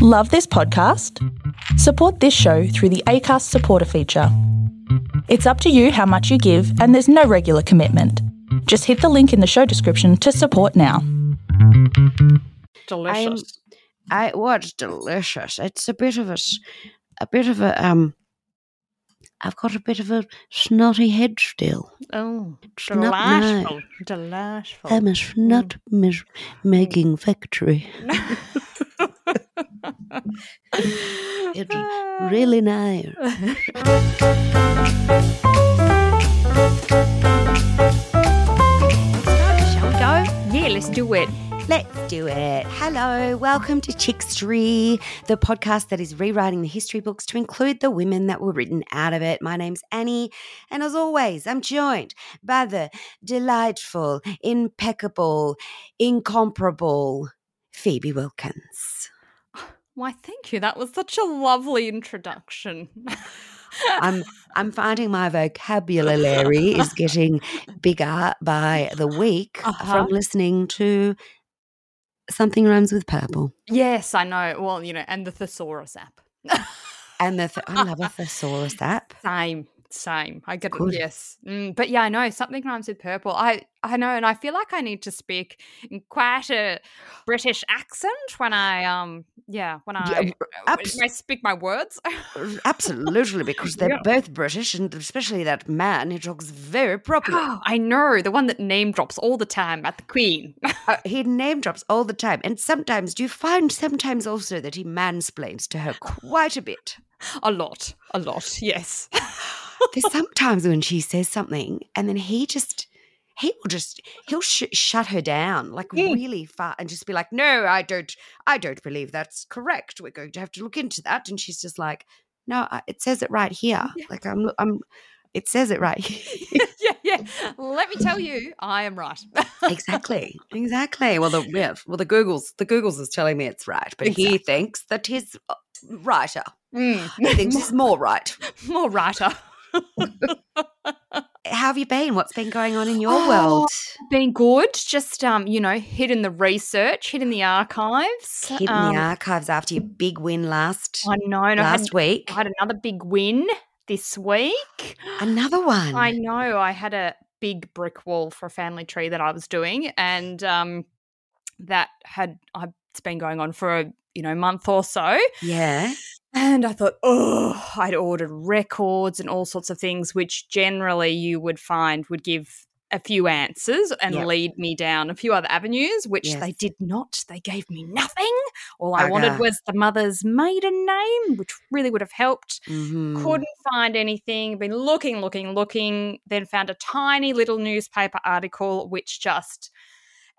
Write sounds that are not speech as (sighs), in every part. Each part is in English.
Love this podcast? Support this show through the ACAST supporter feature. It's up to you how much you give, and there's no regular commitment. Just hit the link in the show description to support now. Delicious. I what's delicious. It's a bit of a, s- a bit of a um. I've got a bit of a snotty head still. oh, It's not delightful. Delightful. I'm a snot mis- making factory. (laughs) (laughs) It's really nice. Shall we go? yeah, let's do it. Let's do it. Hello, welcome to Chickstery, the podcast that is rewriting the history books to include the women that were written out of it. My name's Annie, and as always, I'm joined by the delightful, impeccable, incomparable Phoebe Wilkins. Why, thank you. That was such a lovely introduction. I'm I'm finding my vocabulary is getting bigger by the week (laughs) Uh-huh. from listening to something rhymes with purple. yes, I know. Well, you know, and the thesaurus app. And the th- I love a (laughs) thesaurus app. Same, same. I get Good. it. Yes, mm, but yeah, I know something rhymes with purple. I I know, and I feel like I need to speak in quite a British accent when I um yeah when I Yeah, uh, abs- when I speak my words. (laughs) Absolutely, because they're Yeah. both British, and especially that man, he talks very properly. Oh, (gasps) I know the one that name drops all the time at the Queen. Uh, (laughs) he name drops all the time, and sometimes do you find sometimes also that he mansplains to her quite a bit. a lot, a lot. Yes. (laughs) (laughs) There's sometimes when she says something, and then he just he will just he'll sh- shut her down like Mm. really far and just be like, "No, I don't, I don't believe that's correct. We're going to have to look into that." And she's just like, "No, I- it says it right here. Yeah. Like I'm, I'm, it says it right here." (laughs) yeah, yeah. Let me tell you, I am right. exactly, (laughs) exactly. Well, the yeah, well the Google's the Google's is telling me it's right, but he thinks that he's uh, righter. Mm. He thinks he's more right. More righter. (laughs) How have you been? What's been going on in your Oh, world? Been good. Just um, you know, hitting the research, hitting the archives. Hitting um, the archives after your big win last I know. And I had, last week. I had another big win this week. Another one. I know. I had a big brick wall for a family tree that I was doing, and um, that had I, it's been going on for a you know month or so. Yeah. And I thought, oh, I'd ordered records and all sorts of things, which generally you would find would give a few answers and Yep. lead me down a few other avenues, which they did not. They gave me nothing. All I wanted was the mother's maiden name, which really would have helped. Mhm. Couldn't find anything. Been looking, looking, looking. Then found a tiny little newspaper article which just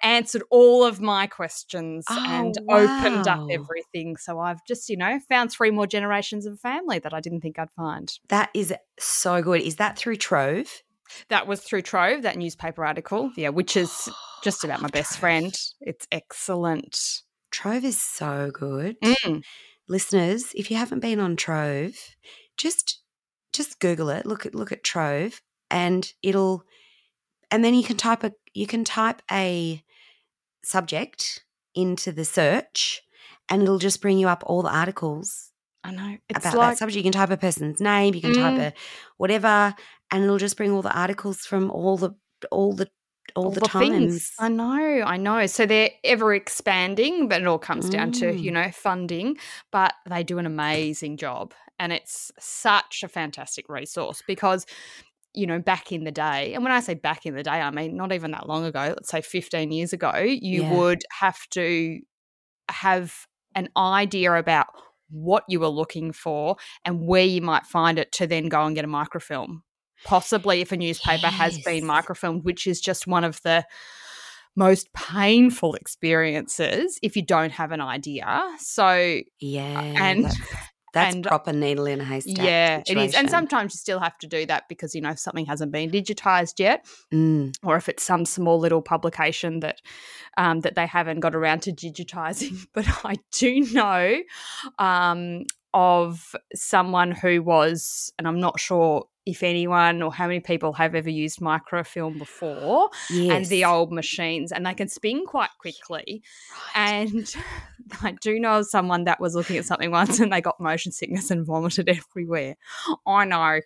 answered all of my questions Oh, and opened up everything. So I've just, you know, found three more generations of family that I didn't think I'd find. That is so good. Is that through Trove? That was through Trove, that newspaper article. Yeah, which is just about my best Trove. (gasps) friend. It's excellent. Trove is so good. Mm. Listeners, if you haven't been on Trove, just just Google it. Look at look at Trove, and it'll, and then you can type a you can type a subject into the search, and it'll just bring you up all the articles I know. It's about like that subject. You can type a person's name, you can type Mm. a whatever, and it'll just bring all the articles from all the all the all, all the, the times. I know, I know. So they're ever expanding, but it all comes down to, you Mm. know, funding. But they do an amazing job. And it's such a fantastic resource because, you know, back in the day, and when I say back in the day, I mean not even that long ago, let's say 15 years ago, you Yeah. would have to have an idea about what you were looking for and where you might find it to then go and get a microfilm. Possibly if a newspaper has been microfilmed, which is just one of the most painful experiences if you don't have an idea. So, Yeah, and- that's, and- proper needle in a haystack. yeah, it is. And sometimes you still have to do that because, you know, if something hasn't been digitized yet, Mm, or if it's some small little publication that um, that they haven't got around to digitizing. (laughs) But I do know um, of someone who was, and I'm not sure if anyone or how many people have ever used microfilm before yes. and the old machines and they can spin quite quickly and (laughs) i do know of someone that was looking at something once and they got motion sickness and vomited (laughs) everywhere i know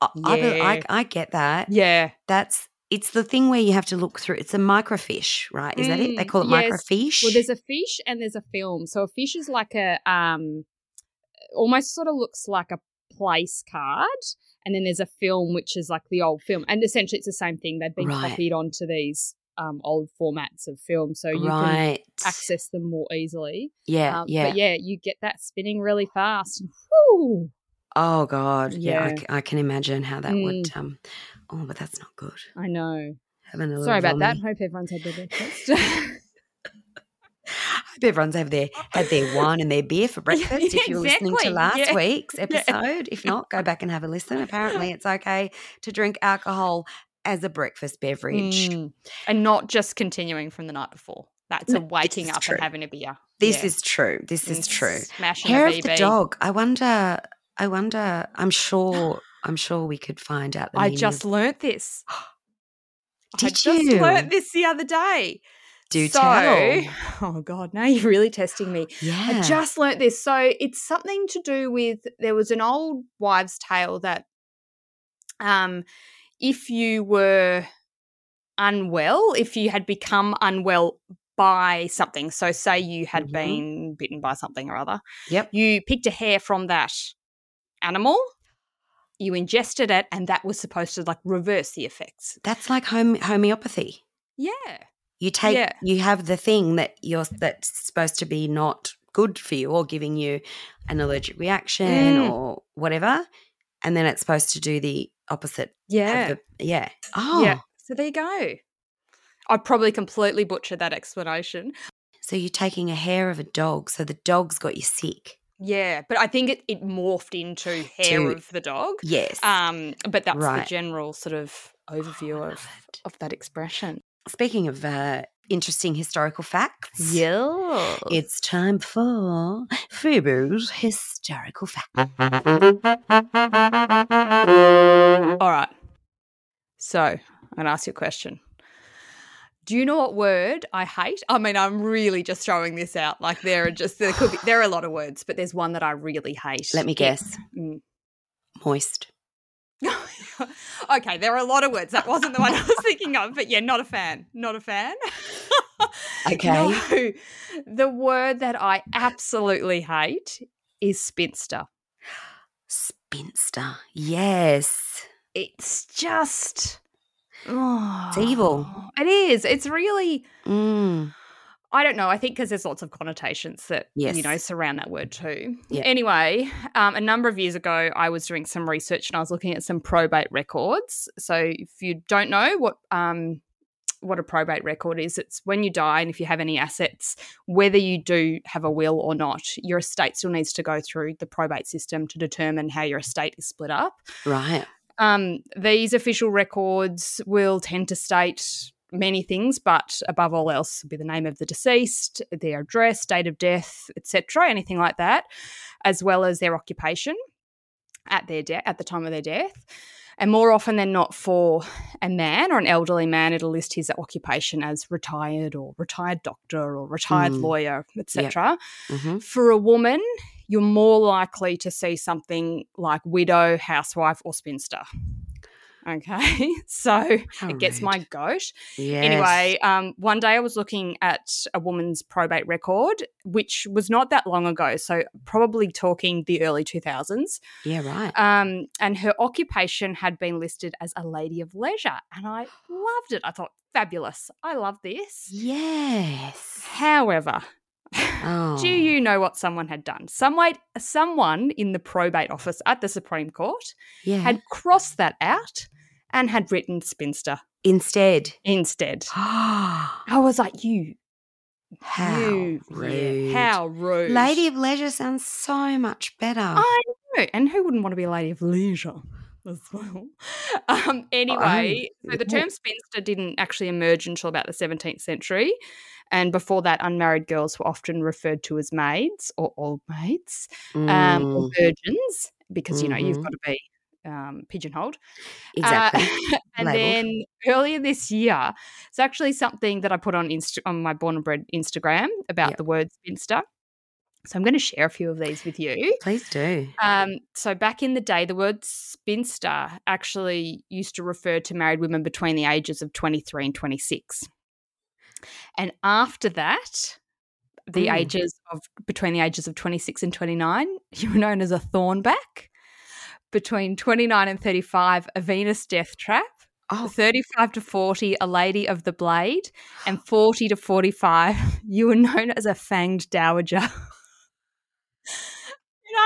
I, yeah. I, I get that. yeah That's it's the thing where you have to look through. It's a microfiche, right? Is that it? They Mm, call it yes. microfiche. well there's a fish and there's a film so a fish is like a um almost sort of looks like a place card and then there's a film which is like the old film and essentially it's the same thing they've been Right. copied onto these um, old formats of film so you can access them more easily Yeah, Um, yeah. But yeah, you get that spinning really fast. Whew. Oh God. Yeah, I Yeah. c- I, can imagine how that would. Mm. Um. Oh, but that's not good. I know. Sorry about that. vomit. Hope everyone's had their breakfast. (laughs) Hope everyone's have their (laughs) had their wine and their beer for breakfast. if you're listening to last yeah. week's (laughs) Yeah. episode, if not, go back and have a listen. Apparently, it's okay to drink alcohol as a breakfast beverage. Mm. And not just continuing from the night before. That's No, a waking up true. and having a beer. This Yeah. is true. This is true. Smashing Hair of the dog. I wonder. I wonder. I'm sure. I'm sure we could find out. The I just learnt this. (gasps) I Did just you? learnt this the other day. Do so, tell. (laughs) Oh God, now you're really testing me. Yeah. I just learnt this. So it's something to do with there was an old wives' tale that um if you were unwell, if you had become unwell by something, so say you had Mhm. been bitten by something or other, Yep. you picked a hair from that animal, you ingested it, and that was supposed to like reverse the effects. That's like home homeopathy. Yeah. You take. Yeah. You have the thing that you're that's supposed to be not good for you or giving you an allergic reaction Mm. or whatever, and then it's supposed to do the opposite. Yeah. the- yeah. Oh. Yeah. So there you go. I probably completely butchered that explanation. So you're taking a hair of a dog. So the dog's got you sick. Yeah, but I think it, it morphed into (sighs) hair To- of the dog. Yes. Um, but that's Right. the general sort of overview of, it. of that expression. Speaking of uh, interesting historical facts. Yeah. It's time for Phoebe's historical fact. All right. So I'm going to ask you a question. Do you know what word I hate? I mean, I'm really just throwing this out. Like there are just there could be there are a lot of words, but there's one that I really hate. Let me guess. Mm. Moist. (laughs) okay, there are a lot of words. That wasn't the one I was thinking of, but yeah, not a fan. Not a fan. (laughs) Okay. No, the word that I absolutely hate is spinster. Spinster. Yes. It's just. Oh, evil. It is. It's really. Mm. I don't know. I think because there's lots of connotations that you know surround that word too. Yeah. Anyway, um, a number of years ago, I was doing some research and I was looking at some probate records. So if you don't know what um, what a probate record is, it's when you die and if you have any assets, whether you do have a will or not, your estate still needs to go through the probate system to determine how your estate is split up. Right. Um, these official records will tend to state many things, but above all else, be the name of the deceased, their address, date of death, etc., anything like that, as well as their occupation at their de- at the time of their death. And more often than not, for a man or an elderly man, it'll list his occupation as retired or retired doctor or retired Mm. lawyer, etc. hmm For a woman, you're more likely to see something like widow, housewife, or spinster. Okay, (laughs) so How it gets my goat. Yes. Anyway, um, one day I was looking at a woman's probate record, which was not that long ago, so probably talking the early 2000s. Yeah, right. Um, and her occupation had been listed as a lady of leisure, and I loved it. I thought, fabulous. I love this. yes. However, (laughs) Oh. do you know what someone had done? Someone, someone in the probate office at the Supreme Court Yeah. had crossed that out and had written spinster Instead. instead. (gasps) I was like, you, you, yeah, rude. how rude, Lady of Leisure sounds so much better. I know, and who wouldn't want to be a lady of leisure as well? (laughs) Um, anyway, so the term spinster didn't actually emerge until about the 17th century. And before that, unmarried girls were often referred to as maids or old maids um, or Mm, virgins because, you know, you've Mhm. got to be um, pigeonholed. Exactly. Uh, (laughs) and then earlier this year, it's actually something that I put on Insta- on my Born and Bred Instagram about Yep. the word spinster. So I'm going to share a few of these with you. Please do. Um, so back in the day, the word spinster actually used to refer to married women between the ages of 23 and 26. And after that, the Mm. ages of between the ages of 26 and 29, (laughs) you were known as a thornback. Between 29 and 35, a Venus death trap. Oh, 35 to 40, a lady of the blade. And 40 to 45, (laughs) you were known as a fanged dowager. (laughs) and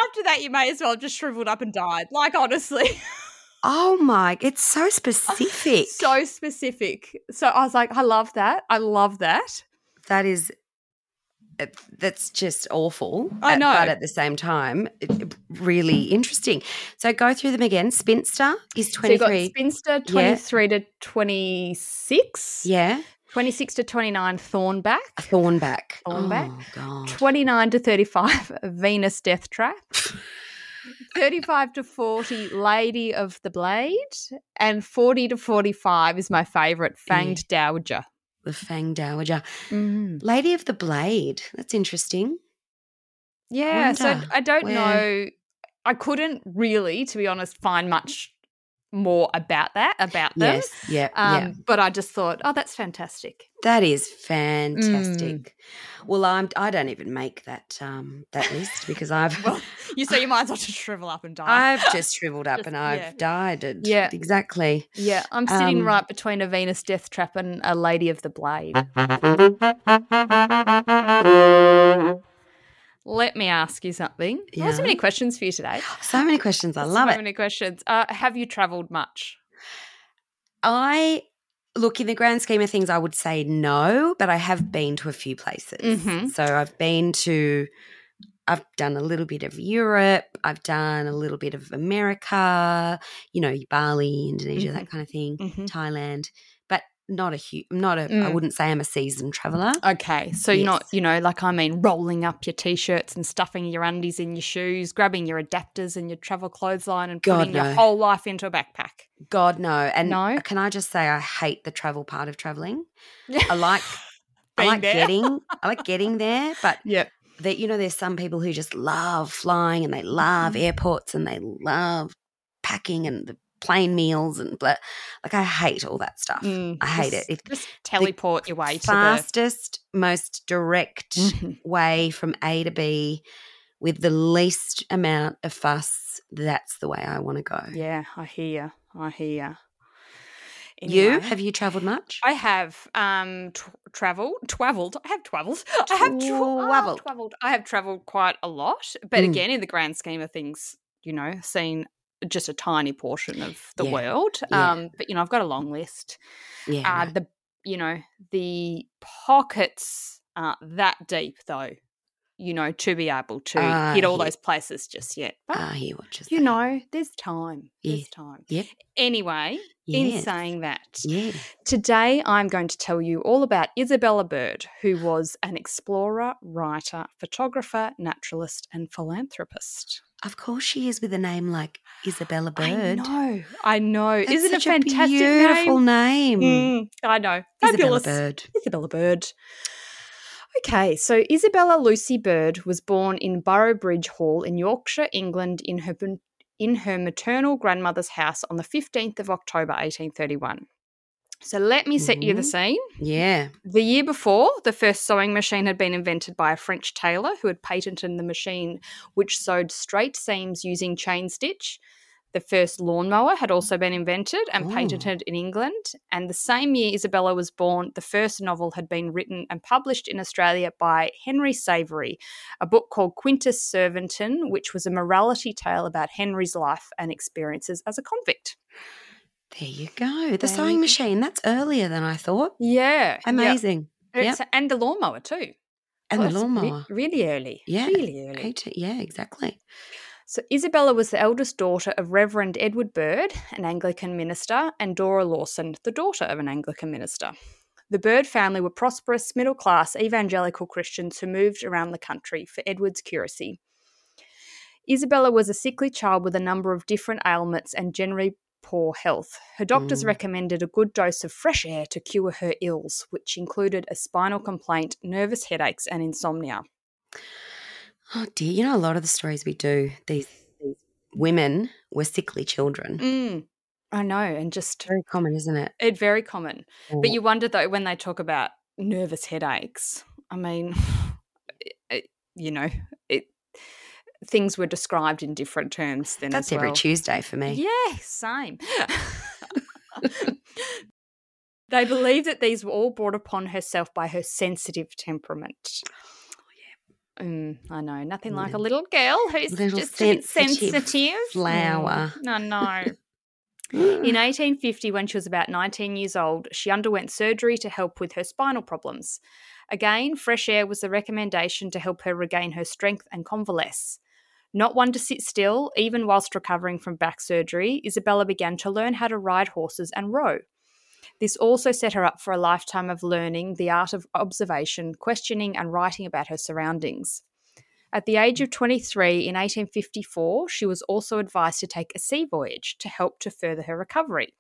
after that, you may as well have just shriveled up and died. Like, honestly. (laughs) oh my! It's so specific. so specific. So I was like, I love that. I love that. that is that's just awful. I know. but at the same time, really interesting. So go through them again. Spinster is So you've got twenty three. spinster 23 to 26. yeah, 26 to 29, thornback. thornback. Thornback. Oh god. 29 to 35, (laughs) Venus death trap. (laughs) 35 to 40, Lady of the Blade. And 40 to 45 is my favourite, Fanged Dowager. The Fang Dowager, Mm. Lady of the Blade. That's interesting. Yeah, so I don't where- know. I couldn't really, to be honest, find much more about that, about them. Yes. Yeah. Um, yeah. But I just thought, oh, that's fantastic. That is Mm. fantastic. Well, I'm. I don't even make that um that list because I've. (laughs) Well, you say you might as well just shrivel up and die. I've (laughs) just shriveled up Just- and I've yeah. died. And Yeah. exactly. yeah, I'm sitting um, right between a Venus death trap and a Lady of the Blade. (laughs) Let me ask you something. I have so many questions for you today. So many questions. I love so it. So many questions. Uh, have you travelled much? I look in the grand scheme of things, I would say no, but I have been to a few places. Mhm. So I've been to. I've done a little bit of Europe. I've done a little bit of America. You know, Bali, Indonesia, that kind of thing. Mhm. Thailand, not a huge. Not a. I Mm. wouldn't say I'm a seasoned traveler. Okay, so you're not, you know, like I mean, rolling up your t-shirts and stuffing your undies in your shoes, grabbing your adapters and your travel clothesline and God, putting your whole life into a backpack. God no. And No? can I just say I hate the travel part of traveling. (laughs) I like. I like there. getting. I like (laughs) getting there, but Yeah. that you know there's some people who just love flying and they love Mm-hmm. airports and they love packing and the plane meals and blah. like I hate all that stuff. Mm, I hate just- it. It's Just teleport your way to the fastest, most direct. Mhm. way from A to B with the least amount of fuss. That's the way I want to go. Yeah, I hear. You. I hear. You Anyway, have you travelled much? I have um t- traveled, travelled. I have travelled. (laughs) I have Twavelled. tra- travelled. I have travelled quite a lot, but Mm. again, in the grand scheme of things, you know, seen just a tiny portion of the Yeah. world. Yeah. Um, but you know, I've got a long list. Yeah. Uh, right. the you know the pockets aren't that deep though. You know, to be able to Ah, hit all yeah. those places just yet. But Ah, he watches. you that. know, there's time. There's time. Yep. Anyway, in saying that, Yeah. today I'm going to tell you all about Isabella Bird, who was an explorer, writer, photographer, naturalist, and philanthropist. Of course she is with a name like Isabella Bird. I know. I know. That's Isn't it such fantastic? a beautiful name. name? Mm, I know. Isabella Bird. Isabella Bird. Okay, so Isabella Lucy Bird was born in Boroughbridge Hall in Yorkshire, England, in her in her maternal grandmother's house on the 15th of October 1831. So let me set you the Mhm. scene. Yeah. The year before, the first sewing machine had been invented by a French tailor who had patented the machine which sewed straight seams using chain stitch. The first lawnmower had also been invented and Oh. patented in England. And the same year Isabella was born, the first novel had been written and published in Australia by Henry Savery, a book called Quintus Servinton, which was a morality tale about Henry's life and experiences as a convict. There you go. The There sewing machine. That's earlier than I thought. Yeah. Amazing. Yeah. Yep. It's- And the lawnmower too. And Well, the it's re- lawnmower. really early. Yeah. Really early. Eight- yeah, exactly. So Isabella was the eldest daughter of Reverend Edward Bird, an Anglican minister, and Dora Lawson, the daughter of an Anglican minister. The Bird family were prosperous, middle class, evangelical Christians who moved around the country for Edward's curacy. Isabella was a sickly child with a number of different ailments and generally poor health. Her doctors Mm. recommended a good dose of fresh air to cure her ills, which included a spinal complaint, nervous headaches, and insomnia. Oh dear, you know a lot of the stories we do, these, these women were sickly children. Mm, I know, and just Very common, isn't it? it very common. But you wonder though when they talk about nervous headaches. I mean, (sighs) you know, things were described in different terms then That's as every. Tuesday for me. Yeah, same. they believe that these were all brought upon herself by her sensitive temperament. Mm, I know, nothing like a little girl who's Little just sensitive sensitive. flower. Mm, I know. (laughs) In 1850, when she was about 19 years old, she underwent surgery to help with her spinal problems. Again, fresh air was the recommendation to help her regain her strength and convalesce. Not one to sit still, even whilst recovering from back surgery, Isabella began to learn how to ride horses and row. This also set her up for a lifetime of learning the art of observation, questioning, and writing about her surroundings. At the age of 23 in 1854, she was also advised to take a sea voyage to help to further her recovery.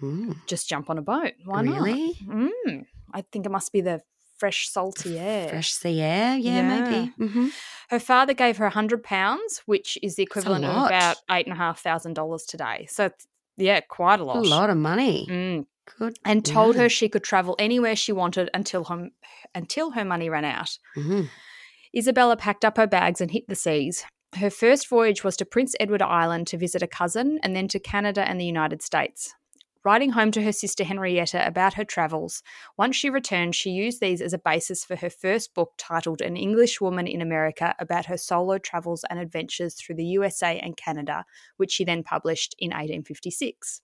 Mm, Just jump on a boat. Why really? not? Mm, I think it must be the fresh, salty air. Fresh sea air? Yeah, Yeah. maybe. hmm Her father gave her a hundred pounds, which is the equivalent of about eight and a half thousand dollars today. So, yeah, quite a lot. A lot. of money. Mm. Good. And told her she could travel anywhere she wanted until her until her money ran out. hmm Isabella packed up her bags and hit the seas. Her first voyage was to Prince Edward Island to visit a cousin and then to Canada and the United States. Writing home to her sister Henrietta about her travels, once she returned, she used these as a basis for her first book titled An English Woman in America about her solo travels and adventures through the USA and Canada, which she then published in 1856.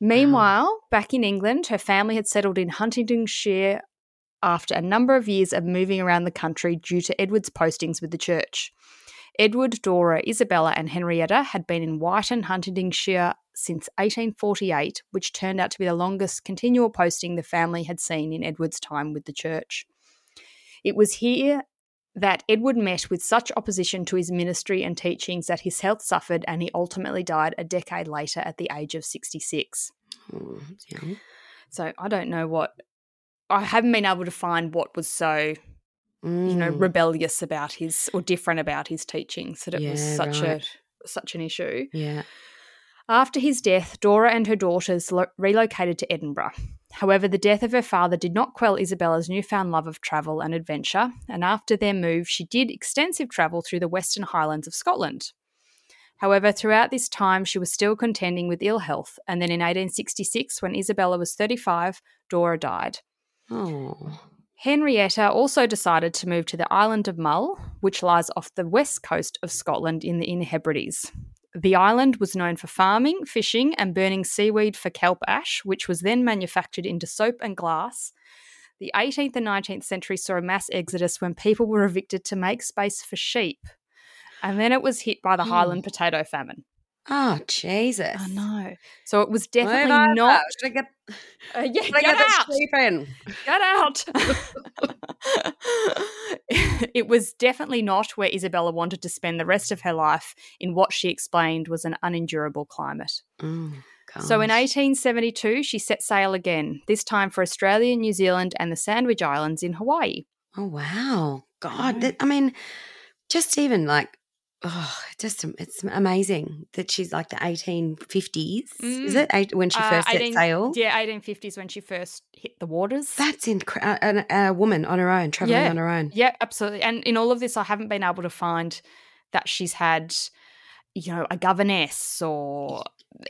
Meanwhile, back in England, her family had settled in Huntingdonshire after a number of years of moving around the country due to Edward's postings with the church. Edward, Dora, Isabella, and Henrietta had been in Wyton, Huntingdonshire since 1848, which turned out to be the longest continual posting the family had seen in Edward's time with the church. It was here that Edward met with such opposition to his ministry and teachings that his health suffered and he ultimately died a decade later at the age of 66. Oh. So I don't know what I haven't been able to find what was so you know Mm. rebellious about his or different about his teachings that it was such right. a such an issue. Yeah. After his death, Dora and her daughters lo- relocated to Edinburgh. However, the death of her father did not quell Isabella's newfound love of travel and adventure, and after their move, she did extensive travel through the Western Highlands of Scotland. However, throughout this time, she was still contending with ill health, and then in 1866, when Isabella was 35, Dora died. Oh. Henrietta also decided to move to the island of Mull, which lies off the west coast of Scotland in the Inner Hebrides. The island was known for farming, fishing, and burning seaweed for kelp ash, which was then manufactured into soap and glass. The 18th and 19th century saw a mass exodus when people were evicted to make space for sheep. And then it was hit by the Hmm. Highland potato famine. Oh, Jesus. I know. So it was Move definitely over. not. Should I get, Uh, yeah, should get get out! Get out! (laughs) it was definitely not where Isabella wanted to spend the rest of her life in what she explained was an unendurable climate. Oh, So in 1872, she set sail again, this time for Australia, New Zealand, and the Sandwich Islands in Hawaii. Oh, wow. God. That, I mean, just even like, oh, just it's amazing that she's like the 1850s. Is Mm. it eight, when she Uh, first set sail? Yeah, 1850s when she first hit the waters. That's incredible. A, a woman on her own, traveling Yeah. on her own. Yeah, absolutely. And in all of this, I haven't been able to find that she's had, you know, a governess or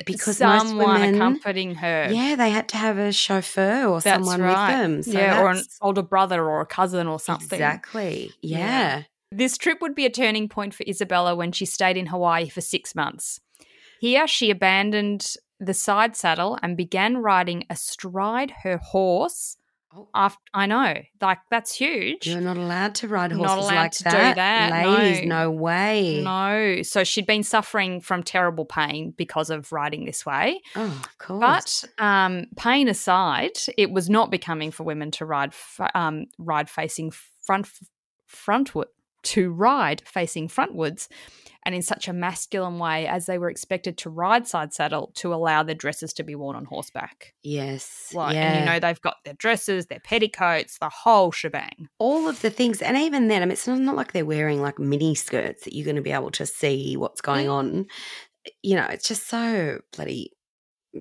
Because most someone women- accompanying her. Yeah, they had to have a chauffeur or That's someone right. with them. So yeah, or an older brother or a cousin or something. Exactly. Yeah. Yeah. This trip would be a turning point for Isabella when she stayed in Hawaii for six months. Here, she abandoned the side saddle and began riding astride her horse. Oh. After I know, like that's huge. You're not allowed to ride Not horses allowed like to do that. that, Ladies, no. no, way. No, so she'd been suffering from terrible pain because of riding this way. Oh, of course. But um, pain aside, it was not becoming for women to ride um, ride facing front frontward to ride facing frontwards and in such a masculine way as they were expected to ride side saddle to allow their dresses to be worn on horseback. Yes. Like, yeah. And you know, they've got their dresses, their petticoats, the whole shebang. all of the things, and even then, I mean, it's not, not like they're wearing like mini skirts that you're going to be able to see what's going Mm. on. You know, it's just so bloody,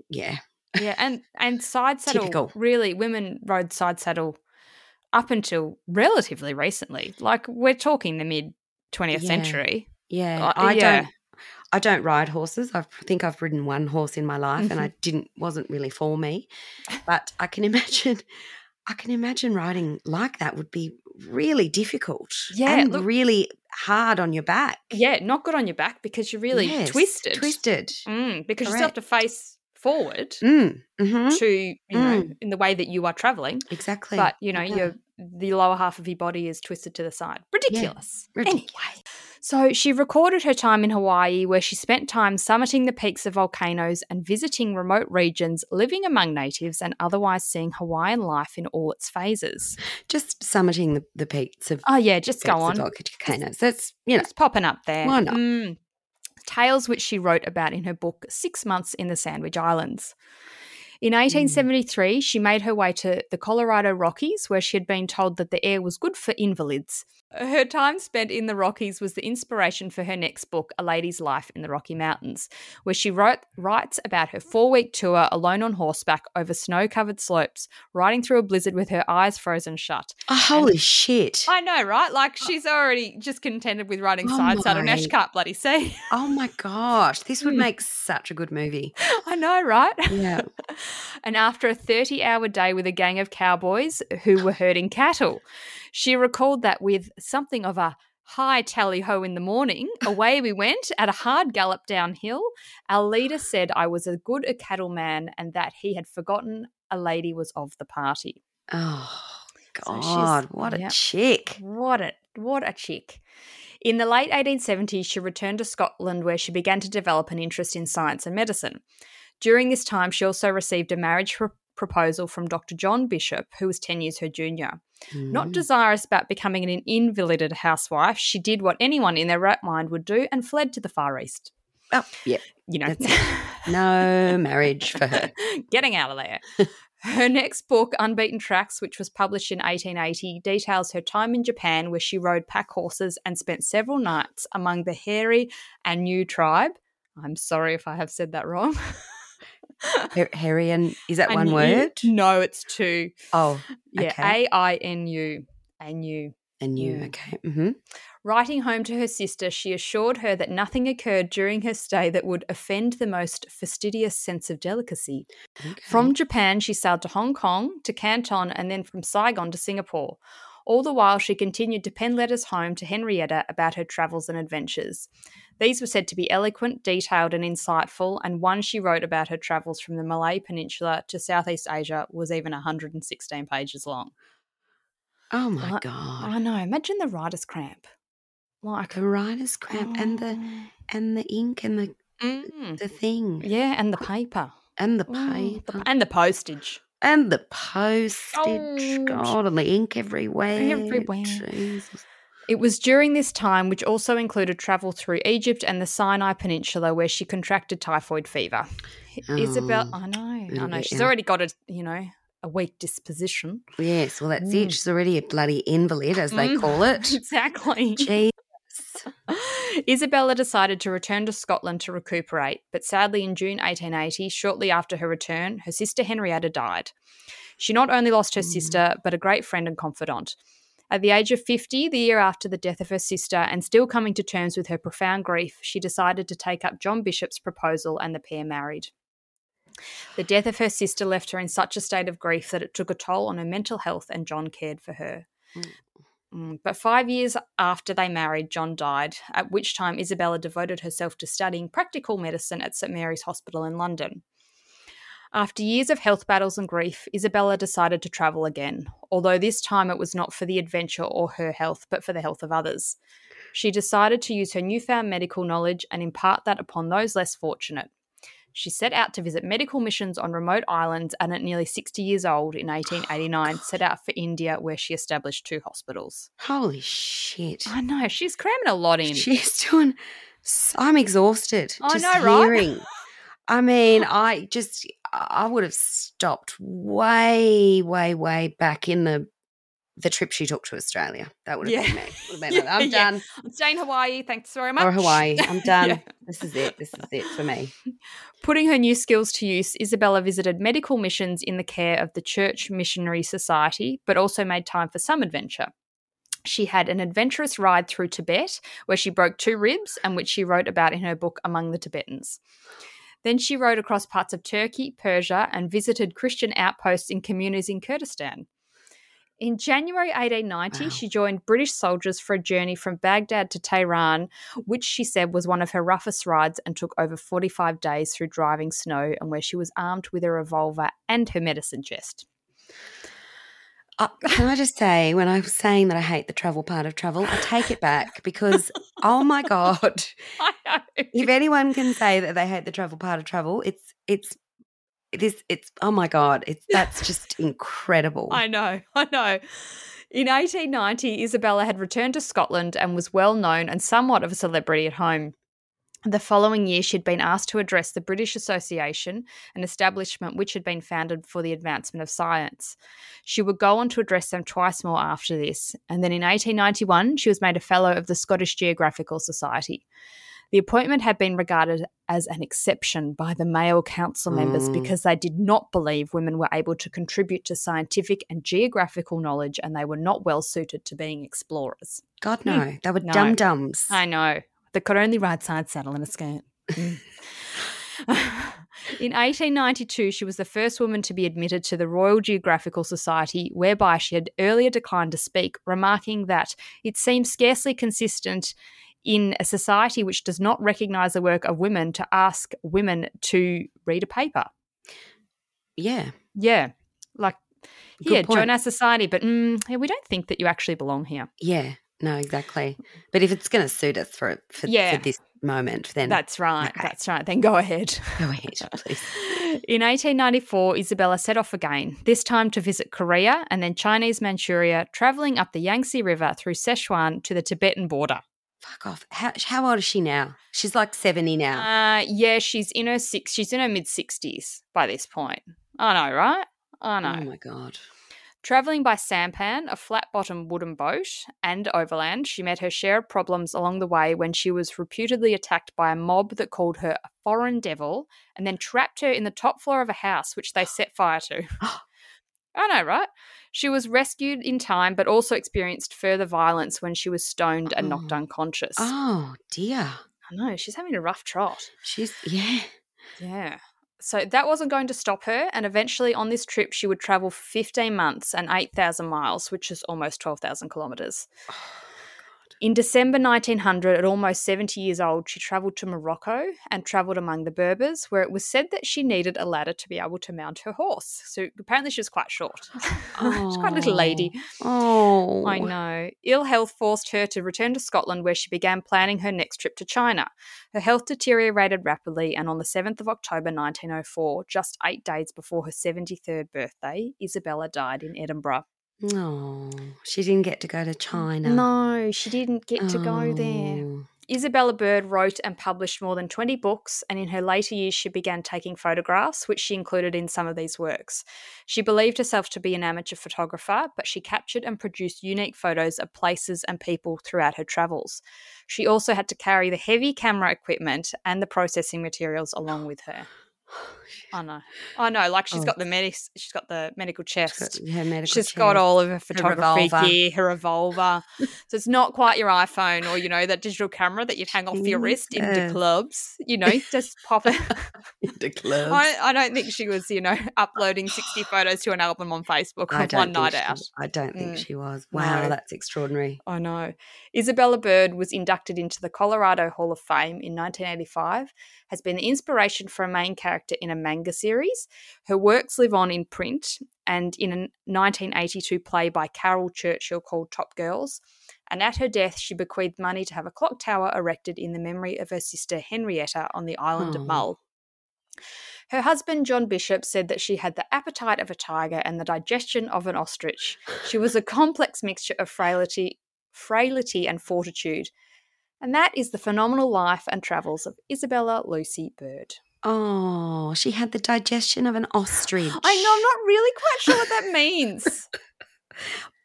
yeah. Yeah, and and side (laughs) saddle Typical. really women rode side saddle up until relatively recently. Like we're talking the mid 20th Yeah. century. Yeah, Uh, I yeah. don't. I don't ride horses. I think I've ridden one horse in my life, and I Mm-hmm. didn't wasn't really for me. But I can (laughs) imagine, I can imagine riding like that would be really difficult. Yeah, and look- really hard on your back. Yeah, not good on your back because you're really Yes, twisted. Twisted. Mm, because you still have to face forward Mm, hmm to, you know, in the way that you are traveling. Exactly. But, you know, Yeah. your the lower half of your body is twisted to the side. Ridiculous. Ridiculous. Anyway. So she recorded her time in Hawaii, where she spent time summiting the peaks of volcanoes and visiting remote regions, living among natives, and otherwise seeing Hawaiian life in all its phases. just summiting the, the peaks of Oh, yeah, just go on. volcanoes. That's you know It's popping up there. Why not? Mm. Tales which she wrote about in her book, Six Months in the Sandwich Islands. In Mm. 1873, she made her way to the Colorado Rockies, where she had been told that the air was good for invalids. Her time spent in the Rockies was the inspiration for her next book, A Lady's Life in the Rocky Mountains, where she wrote, writes about her four week tour alone on horseback over snow covered slopes, riding through a blizzard with her eyes frozen shut. oh, holy shit. I know, right? Like she's already just contented with riding Oh side saddle. Now she can't bloody see. Oh my gosh, this would Mm. make such a good movie. (laughs) I know, right? Yeah. (laughs) and after a 30 hour day with a gang of cowboys who were herding cattle, she recalled that with something of a high tally ho in the morning, (laughs) away we went at a hard gallop downhill. Our leader said I was as good a cattleman and that he had forgotten a lady was of the party. Oh So God, what a chick. What a what a chick. In the late 1870s, she returned to Scotland where she began to develop an interest in science and medicine. During this time, she also received a marriage pro- proposal from Dr. John Bishop, who was 10 years her junior. Not Mm. desirous about becoming an invalided housewife, she did what anyone in their right mind would do and fled to the Far East. Oh, yeah. You know, No marriage for her. (laughs) getting out of there. (laughs) Her next book, Unbeaten Tracks, which was published in 1880, details her time in Japan where she rode pack horses and spent several nights among the hairy Ainu tribe. I'm sorry if I have said that wrong. (laughs) Her- Herian, is that one Anu- word? No, it's two. Oh, Yeah, okay. A I N U. Anu. and you. Mm. Okay. hmm Writing home to her sister, she assured her that nothing occurred during her stay that would offend the most fastidious sense of delicacy. From Japan, she sailed to Hong Kong, to Canton, and then from Saigon to Singapore. All the while, she continued to pen letters home to Henrietta about her travels and adventures. These were said to be eloquent, detailed, and insightful, and one she wrote about her travels from the Malay Peninsula to Southeast Asia was even 116 pages long. Oh my Like- God. I know, imagine the writer's cramp. Like, The writer's cramp and the and the ink and the Mm. the thing Yeah, and the paper. and the paper the- and the postage. And the postage. Oh. God, and the ink everywhere. Everywhere. Jesus. It was during this time, which also included travel through Egypt and the Sinai Peninsula, where she contracted typhoid fever. Isabel, Oh, I know, I know. She's yeah. already got a, you know, a weak disposition. Yes, well, that's Mm. it. She's already a bloody invalid, as they Mm. call it. (laughs) exactly. Jesus. (laughs) Isabella decided to return to Scotland to recuperate, but sadly, in June 1880, shortly after her return, her sister Henrietta died. She not only lost her Mm. sister, but a great friend and confidant. At the age of 50, the year after the death of her sister, and still coming to terms with her profound grief, she decided to take up John Bishop's proposal and the pair married. The death of her sister left her in such a state of grief that it took a toll on her mental health, and John cared for her. Mm. But five years after they married, John died, at which time Isabella devoted herself to studying practical medicine at St Mary's Hospital in London. After years of health battles and grief, Isabella decided to travel again, although this time it was not for the adventure or her health, but for the health of others. She decided to use her newfound medical knowledge and impart that upon those less fortunate. She set out to visit medical missions on remote islands and at nearly 60 years old in (gasps) 1889 set out for India where she established two hospitals. Holy shit. I know, she's cramming a lot in. She's doing. I'm exhausted. I just know, right? hearing. (laughs) I mean, I just I would have stopped way, way, way back in the the trip she took to Australia. That would have Yeah. been me. Would have been Yeah, I'm yeah. done. I'm staying Hawaii, thanks very much. Or Hawaii. I'm (laughs) done. This is it. This is it for me. (laughs) Putting her new skills to use, Isabella visited medical missions in the care of the Church Missionary Society, but also made time for some adventure. She had an adventurous ride through Tibet, where she broke two ribs, and which she wrote about in her book Among the Tibetans. Then she rode across parts of Turkey, Persia, and visited Christian outposts in communities in Kurdistan. In January 1890, Wow. she joined British soldiers for a journey from Baghdad to Tehran, which she said was one of her roughest rides and took over 45 days through driving snow, and where she was armed with a revolver and her medicine chest. Uh, can I just say, when I was saying that I hate the travel part of travel, I take it back (laughs) because, oh my god, I know. if anyone can say that they hate the travel part of travel, it's it's it is it's oh my god, it's that's just (laughs) incredible. I know, (laughs) I know. In 1890, Isabella had returned to Scotland and was well known and somewhat of a celebrity at home. The following year, she'd been asked to address the British Association, an establishment which had been founded for the advancement of science. She would go on to address them twice more after this, and then in 1891, she was made a Fellow of the Scottish Geographical Society. The appointment had been regarded as an exception by the male council members Mm. because they did not believe women were able to contribute to scientific and geographical knowledge and they were not well suited to being explorers. God no, they were No. dum dums. I know. They could only ride side saddle in a skirt. Mm. (laughs) In 1892, she was the first woman to be admitted to the Royal Geographical Society, whereby she had earlier declined to speak, remarking that it seems scarcely consistent in a society which does not recognise the work of women to ask women to read a paper. Yeah, Yeah, like Good point. join our society, but mm, yeah, we don't think that you actually belong here. yeah, no, exactly. But if it's going to suit us for for, Yeah. for this moment, then That's right. okay. That's right. Then go ahead. go ahead, (laughs) please. In 1894, Isabella set off again, this time to visit Korea and then Chinese Manchuria, travelling up the Yangtze River through Sichuan to the Tibetan border. Fuck off. How how old is she now? She's like seventy now. Uh, yeah, she's in her six. She's in her mid sixties by this point. I know, right? I know. Oh my god. Travelling by sampan, a flat bottomed wooden boat, and overland, she met her share of problems along the way when she was reputedly attacked by a mob that called her a foreign devil and then trapped her in the top floor of a house, which they set fire to. (gasps) I know, right? She was rescued in time, but also experienced further violence when she was stoned and knocked Oh. unconscious. Oh dear. I know, she's having a rough trot. She's yeah. Yeah. So that wasn't going to stop her. And eventually on this trip, she would travel 15 months and 8,000 miles, which is almost 12,000 kilometres. Oh. In December 1900, at almost 70 years old, she travelled to Morocco and travelled among the Berbers, where it was said that she needed a ladder to be able to mount her horse. So apparently she was quite short. (laughs) She's quite a little lady. Oh. I know. Ill health forced her to return to Scotland, where she began planning her next trip to China. Her health deteriorated rapidly, and on the 7th of October 1904, just eight days before her 73rd birthday, Isabella died in Edinburgh. No, she didn't get to go to China. No, she didn't get to go there. Oh. Isabella Bird wrote and published more than 20 books, and in her later years, she began taking photographs, which she included in some of these works. She believed herself to be an amateur photographer, but she captured and produced unique photos of places and people throughout her travels. She also had to carry the heavy camera equipment and the processing materials along with her. I know, I know. Like she's Oh. got the medic, she's got the medical chest. She's got her medical She's got all of her photography revolver. gear, her revolver. (laughs) so it's not quite your iPhone or, you know, that digital camera that you'd hang off your wrist into Jesus. clubs. You know, (laughs) just pop it. the (laughs) clubs. I, I don't think she was, you know, uploading 60 photos to an album on Facebook I one night she- out. I don't think Mm. she was. Wow, No. that's extraordinary. I know. Isabella Bird was inducted into the Colorado Hall of Fame in 1985, has been the inspiration for a main character in a manga series. Her works live on in print and in a 1982 play by Caryl Churchill called Top Girls. And at her death, she bequeathed money to have a clock tower erected in the memory of her sister Henrietta on the island Oh. of hmm. Mull. Her husband, John Bishop, said that she had the appetite of a tiger and the digestion of an ostrich. She was a (laughs) complex mixture of frailty, frailty and fortitude. And that is the phenomenal life and travels of Isabella Lucy Bird. Oh, she had the digestion of an ostrich. I know, I'm not really quite sure what that (laughs) means.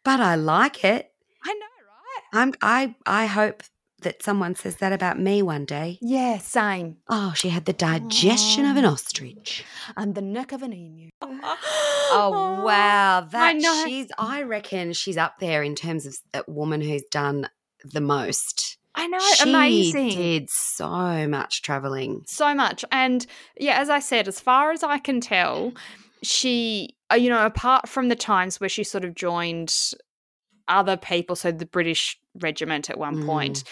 but I like it. I know, right? I'm I I hope that someone says that about me one day. Yeah, same. Oh, she had the digestion of an Oh. ostrich. And the neck of an emu. (laughs) Oh, oh wow, that know. she's I reckon she's up there in terms of a woman who's done the most. I know, she amazing. She did so much traveling. so much and yeah as i said as far as i can tell she uh, you know apart from the times where she sort of joined other people so the british regiment at one Mm. point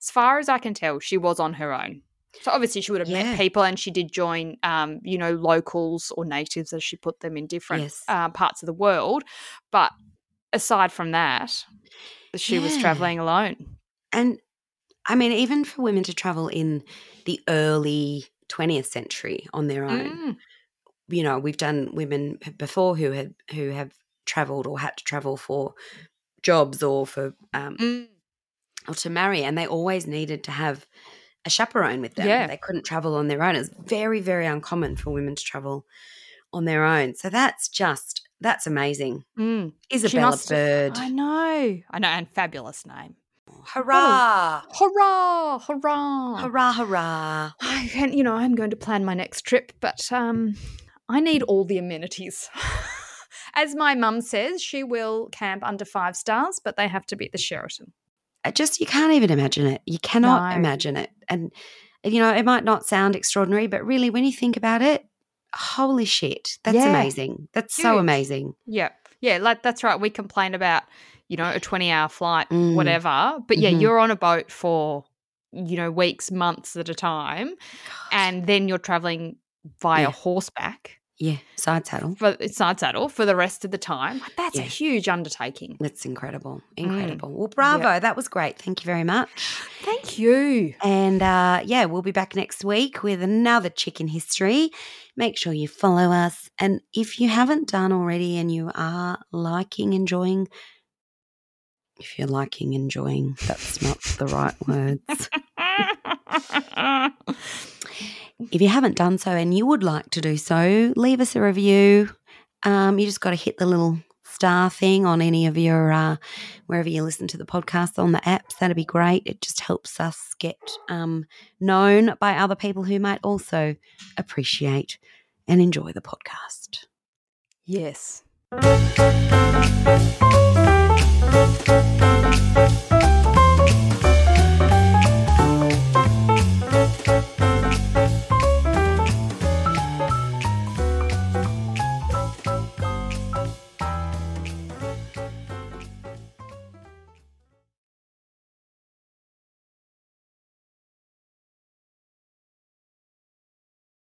as far as i can tell she was on her own so obviously she would have Yeah. met people and she did join um, you know locals or natives as she put them in different Yes. uh, parts of the world but aside from that she was traveling alone And I mean, even for women to travel in the early 20th century on their own, Mm. you know, we've done women before who had who have traveled or had to travel for jobs or for um, Mm. or to marry, and they always needed to have a chaperone with them. Yeah. They couldn't travel on their own. It's very, very uncommon for women to travel on their own. So that's just that's amazing. Mm. Isabella must- Bird. I know. I know. And fabulous name. Hurrah! Hurrah! Hurrah! Hurrah, hurrah. I can, you know, I'm going to plan my next trip, but um, I need all the amenities. (laughs) As my mum says, she will camp under five stars, but they have to be at the Sheraton. I just you can't even imagine it. You cannot No. imagine it. And you know, it might not sound extraordinary, but really when you think about it, holy shit. That's Yeah. amazing. That's so amazing. Yeah, yeah, like that's right. We complain about, you know, a 20 hour flight, Mm. whatever, but yeah, Mhm. you're on a boat for, you know, weeks, months at a time, and then you're traveling via Yeah. horseback Yeah, side saddle. for side saddle for the rest of the time. That's a huge undertaking. That's incredible. Mm. Incredible. Well, bravo. That was great. Thank you very much. Thank you. And uh, yeah, we'll be back next week with another chicken history. Make sure you follow us. And if you haven't done already and you are liking, enjoying, if you're liking, enjoying, that's not the right words. (laughs) If you haven't done so and you would like to do so, leave us a review. Um, you just got to hit the little star thing on any of your, uh, wherever you listen to the podcast on the apps. That'd be great. It just helps us get um, known by other people who might also appreciate and enjoy the podcast. yes. Thank you.